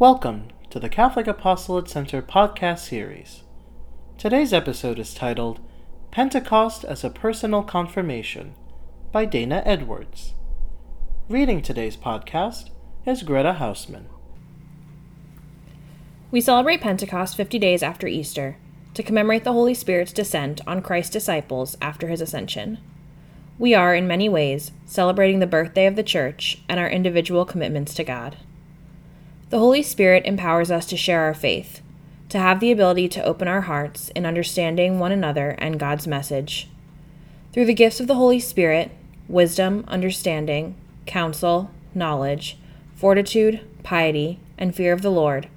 Welcome to the Catholic Apostolate Center podcast series. Today's episode is titled Pentecost as a Personal Confirmation by Dana Edwards. Reading today's podcast is Greta Hausman. We celebrate Pentecost 50 days after Easter to commemorate the Holy Spirit's descent on Christ's disciples after his ascension. We are, in many ways, celebrating the birthday of the Church and our individual commitments to God. The Holy Spirit empowers us to share our faith, to have the ability to open our hearts in understanding one another and God's message. Through the gifts of the Holy Spirit, wisdom, understanding, counsel, knowledge, fortitude, piety, and fear of the Lord,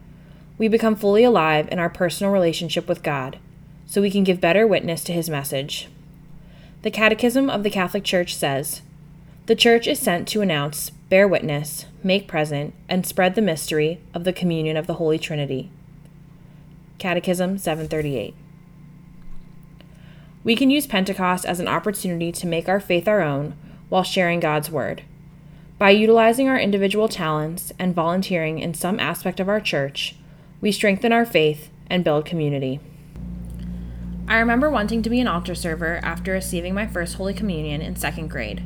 we become fully alive in our personal relationship with God, so we can give better witness to His message. The Catechism of the Catholic Church says The Church is sent to announce, bear witness, make present, and spread the mystery of the communion of the Holy Trinity. Catechism 738. We can use Pentecost as an opportunity to make our faith our own while sharing God's Word. By utilizing our individual talents and volunteering in some aspect of our church, we strengthen our faith and build community. I remember wanting to be an altar server after receiving my first Holy Communion in second grade.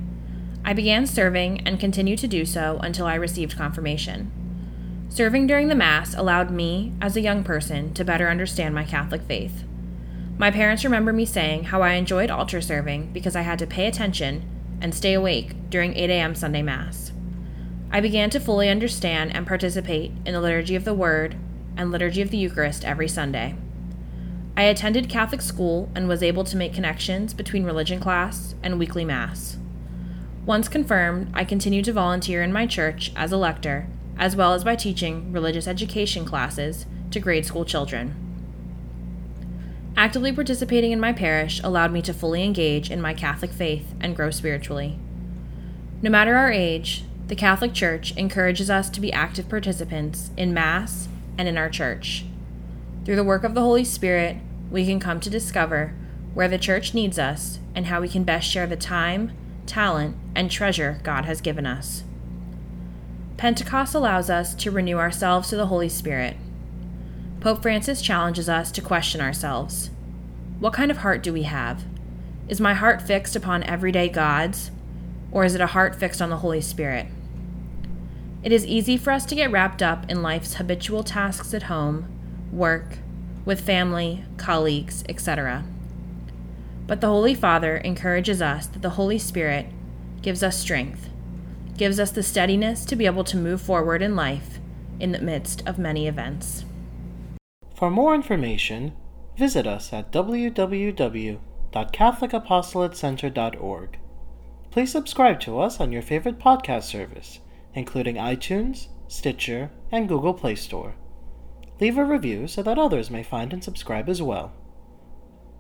I began serving and continued to do so until I received confirmation. Serving during the Mass allowed me, as a young person, to better understand my Catholic faith. My parents remember me saying how I enjoyed altar serving because I had to pay attention and stay awake during 8 a.m. Sunday Mass. I began to fully understand and participate in the Liturgy of the Word and Liturgy of the Eucharist every Sunday. I attended Catholic school and was able to make connections between religion class and weekly Mass. Once confirmed, I continued to volunteer in my church as a lector, as well as by teaching religious education classes to grade school children. Actively participating in my parish allowed me to fully engage in my Catholic faith and grow spiritually. No matter our age, the Catholic Church encourages us to be active participants in Mass and in our church. Through the work of the Holy Spirit, we can come to discover where the church needs us and how we can best share the time, talent, and treasure God has given us. Pentecost allows us to renew ourselves to the Holy Spirit. Pope Francis challenges us to question ourselves. What kind of heart do we have? Is my heart fixed upon everyday gods, or is it a heart fixed on the Holy Spirit? It is easy for us to get wrapped up in life's habitual tasks at home, work, with family, colleagues, etc. But the Holy Father encourages us that the Holy Spirit gives us strength, gives us the steadiness to be able to move forward in life in the midst of many events. For more information, visit us at www.catholicapostolatecenter.org. Please subscribe to us on your favorite podcast service including iTunes, Stitcher, and Google Play Store. Leave a review so that others may find and subscribe as well.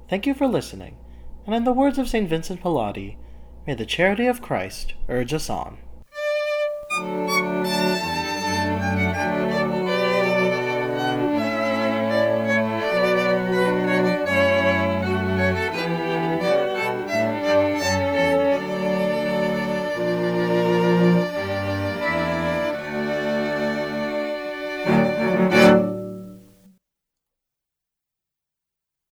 Thank you for listening, and in the words of St. Vincent Pallotti, may the charity of Christ urge us on.